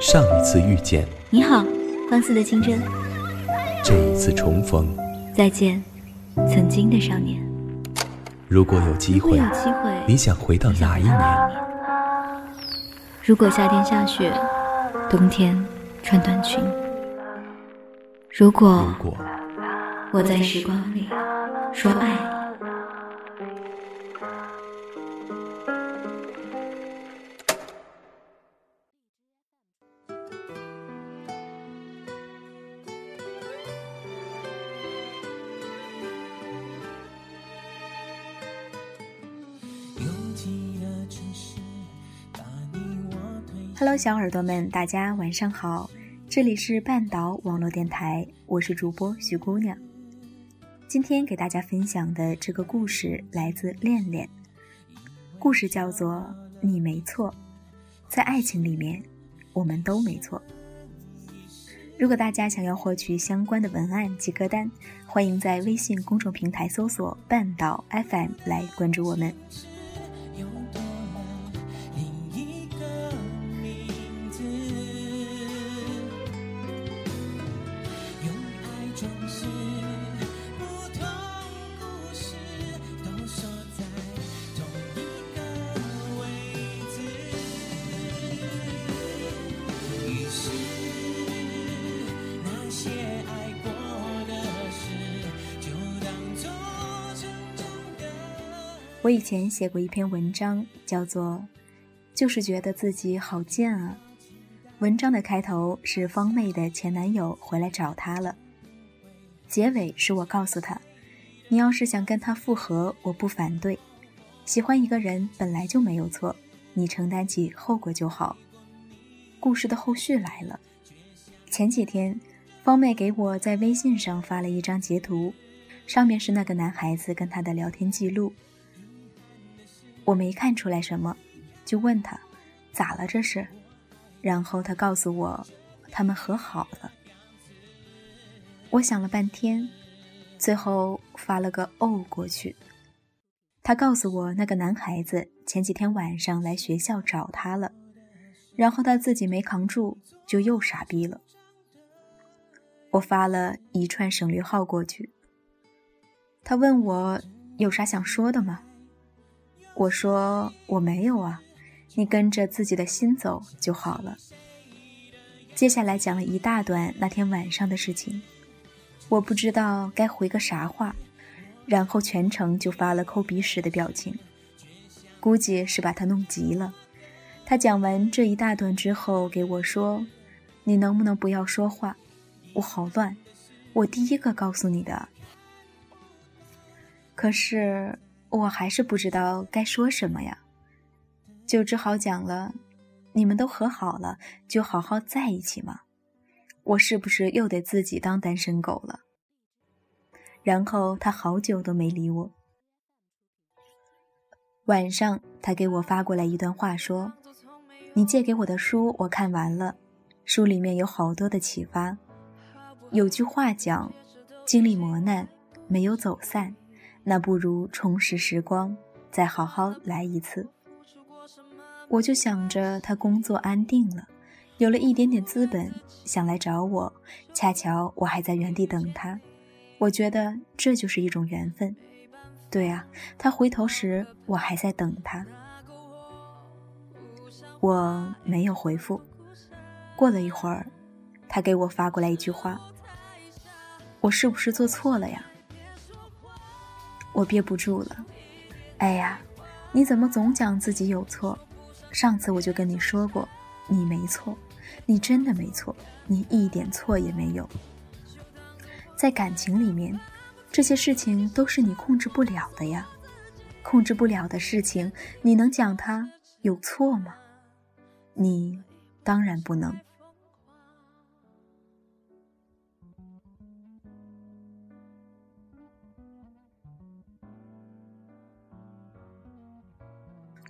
上一次遇见，你好，放肆的清真。这一次重逢，再见，曾经的少年。如果有机会，有机会，你想回到哪一年？如果夏天下雪，冬天穿短裙。如果我在时光里说爱。Hello，小耳朵们，大家晚上好，这里是半岛网络电台，我是主播徐姑娘。今天给大家分享的这个故事来自恋恋，故事叫做《你没错》，在爱情里面，我们都没错。如果大家想要获取相关的文案及歌单，欢迎在微信公众平台搜索“半岛 FM” 来关注我们。我以前写过一篇文章，叫做《就是觉得自己好贱啊》。文章的开头是方妹的前男友回来找她了，结尾是我告诉她：“你要是想跟他复合，我不反对。喜欢一个人本来就没有错，你承担起后果就好。”故事的后续来了。前几天，方妹给我在微信上发了一张截图，上面是那个男孩子跟她的聊天记录。我没看出来什么，就问他咋了这是，然后他告诉我他们和好了。我想了半天，最后发了个哦过去。他告诉我那个男孩子前几天晚上来学校找他了，然后他自己没扛住，就又傻逼了。我发了一串省略号过去。他问我有啥想说的吗？我说我没有啊，你跟着自己的心走就好了。接下来讲了一大段那天晚上的事情，我不知道该回个啥话，然后全程就发了抠鼻屎的表情，估计是把他弄急了。他讲完这一大段之后给我说：“你能不能不要说话？我好乱，我第一个告诉你的。”可是。我还是不知道该说什么呀，就只好讲了。你们都和好了，就好好在一起嘛。我是不是又得自己当单身狗了？然后他好久都没理我。晚上他给我发过来一段话，说：“你借给我的书我看完了，书里面有好多的启发。有句话讲，经历磨难，没有走散。”那不如重拾时光，再好好来一次。我就想着他工作安定了，有了一点点资本，想来找我。恰巧我还在原地等他，我觉得这就是一种缘分。对啊，他回头时，我还在等他。我没有回复。过了一会儿，他给我发过来一句话：“我是不是做错了呀？”我憋不住了，哎呀，你怎么总讲自己有错？上次我就跟你说过，你没错，你真的没错，你一点错也没有。在感情里面，这些事情都是你控制不了的呀。控制不了的事情，你能讲它有错吗？你当然不能。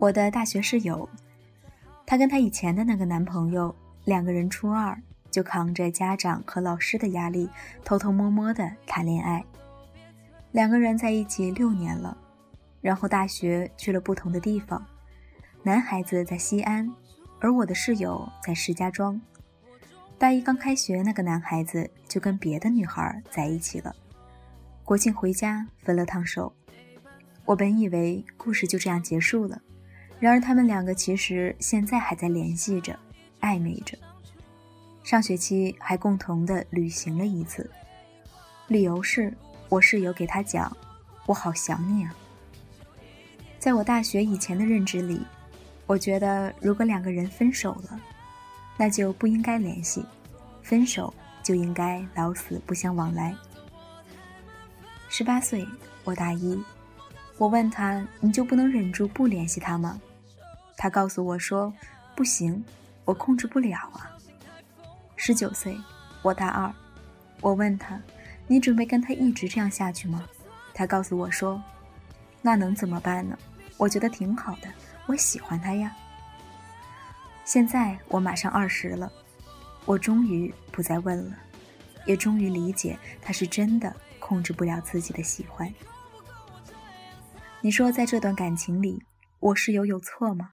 我的大学室友，她跟她以前的那个男朋友，两个人初二就扛着家长和老师的压力，偷偷摸摸的谈恋爱。两个人在一起六年了，然后大学去了不同的地方。男孩子在西安，而我的室友在石家庄，大一刚开学，那个男孩子就跟别的女孩在一起了。国庆回家分了趟手，我本以为故事就这样结束了，然而他们两个其实现在还在联系着，暧昧着。上学期还共同的旅行了一次，理由是我室友给他讲，我好想你啊。在我大学以前的认知里，我觉得如果两个人分手了，那就不应该联系，分手就应该老死不相往来。十八岁，我大一。我问他：“你就不能忍住不联系他吗？”他告诉我说：“不行，我控制不了啊。”十九岁，我大二。我问他：“你准备跟他一直这样下去吗？”他告诉我说：“那能怎么办呢？我觉得挺好的，我喜欢他呀。”现在我马上二十了，我终于不再问了，也终于理解他是真的。控制不了自己的喜欢。你说，在这段感情里，我室友有错吗？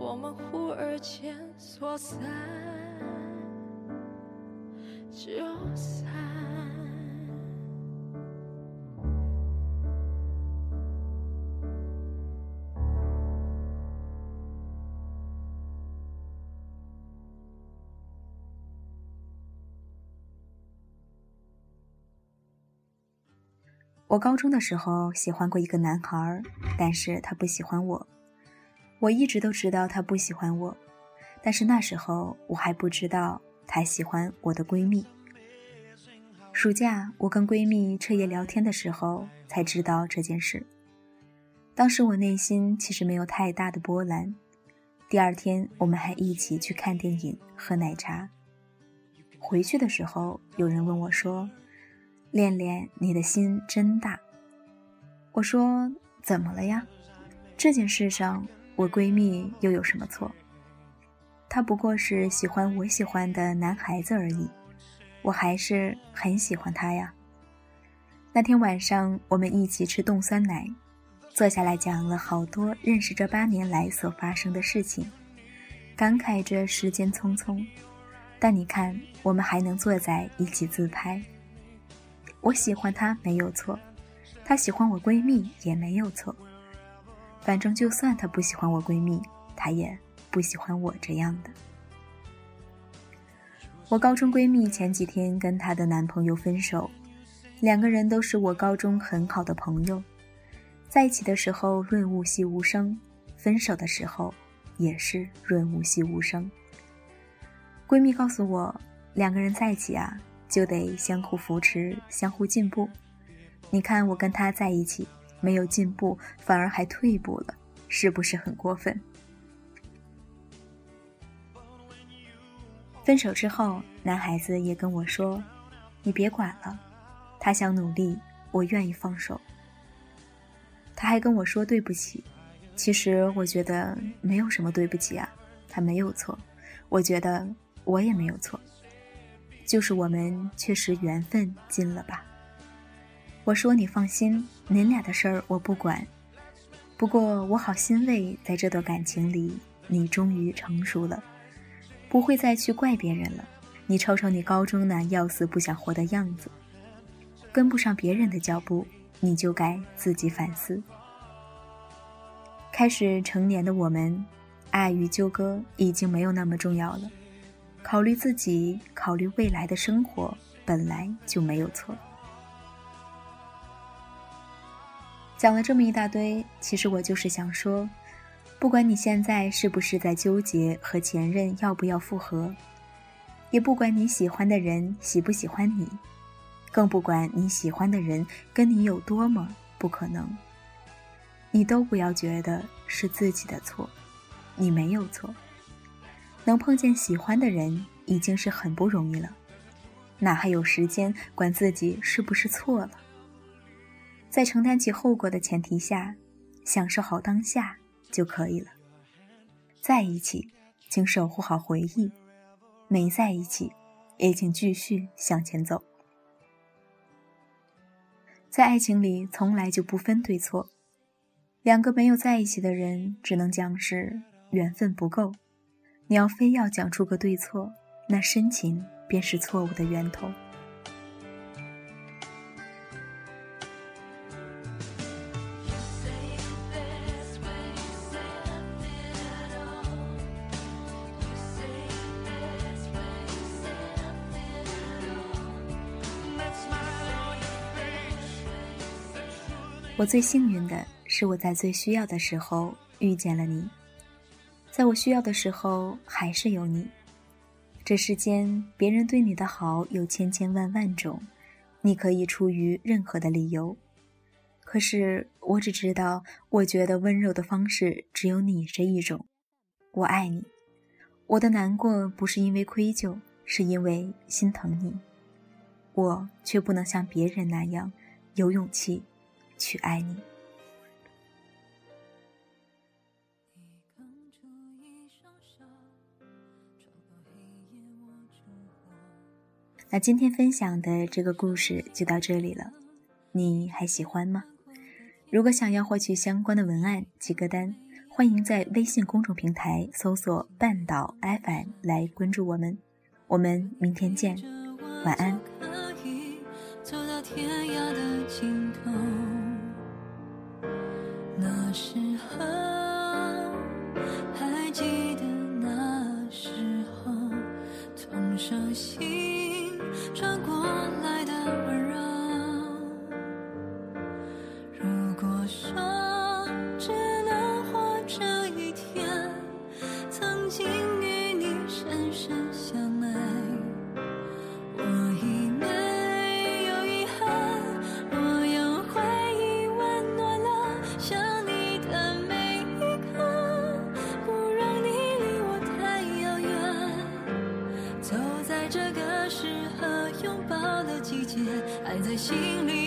我们忽而间说散就散。我高中的时候喜欢过一个男孩，但是他不喜欢我。我一直都知道他不喜欢我，但是那时候我还不知道他喜欢我的闺蜜。暑假我跟闺蜜彻夜聊天的时候才知道这件事。当时我内心其实没有太大的波澜。第二天我们还一起去看电影、喝奶茶。回去的时候，有人问我说。恋恋，你的心真大。我说怎么了呀？这件事上，我闺蜜又有什么错？她不过是喜欢我喜欢的男孩子而已，我还是很喜欢她呀。那天晚上，我们一起吃冻酸奶，坐下来讲了好多认识这八年来所发生的事情，感慨着时间匆匆。但你看，我们还能坐在一起自拍。我喜欢她没有错，她喜欢我闺蜜也没有错。反正就算她不喜欢我闺蜜，她也不喜欢我这样的。我高中闺蜜前几天跟她的男朋友分手，两个人都是我高中很好的朋友，在一起的时候润物细无声，分手的时候也是润物细无声。闺蜜告诉我，两个人在一起啊。就得相互扶持，相互进步。你看，我跟他在一起，没有进步，反而还退步了，是不是很过分？分手之后，男孩子也跟我说：“你别管了，他想努力，我愿意放手。”他还跟我说对不起。其实我觉得没有什么对不起啊，他没有错，我觉得我也没有错。就是我们确实缘分尽了吧。我说你放心，恁俩的事儿我不管。不过我好欣慰，在这段感情里，你终于成熟了，不会再去怪别人了。你瞅瞅你高中那要死不想活的样子，跟不上别人的脚步，你就该自己反思。开始成年的我们，爱与纠葛已经没有那么重要了。考虑自己，考虑未来的生活，本来就没有错。讲了这么一大堆，其实我就是想说，不管你现在是不是在纠结和前任要不要复合，也不管你喜欢的人喜不喜欢你，更不管你喜欢的人跟你有多么不可能，你都不要觉得是自己的错，你没有错。能碰见喜欢的人，已经是很不容易了，哪还有时间管自己是不是错了？在承担起后果的前提下，享受好当下就可以了。在一起，请守护好回忆；没在一起，也请继续向前走。在爱情里，从来就不分对错。两个没有在一起的人，只能讲是缘分不够。你要非要讲出个对错，那深情便是错误的源头。我最幸运的是，我在最需要的时候遇见了你，在我需要的时候还是有你。这世间别人对你的好有千千万万种，你可以出于任何的理由，可是我只知道，我觉得温柔的方式只有你这一种。我爱你，我的难过不是因为愧疚，是因为心疼你，我却不能像别人那样有勇气。去爱你。那今天分享的这个故事就到这里了，你还喜欢吗？如果想要获取相关的文案及歌单，欢迎在微信公众平台搜索“半岛 FM” 来关注我们。我们明天见，晚安。爱在心里，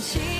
情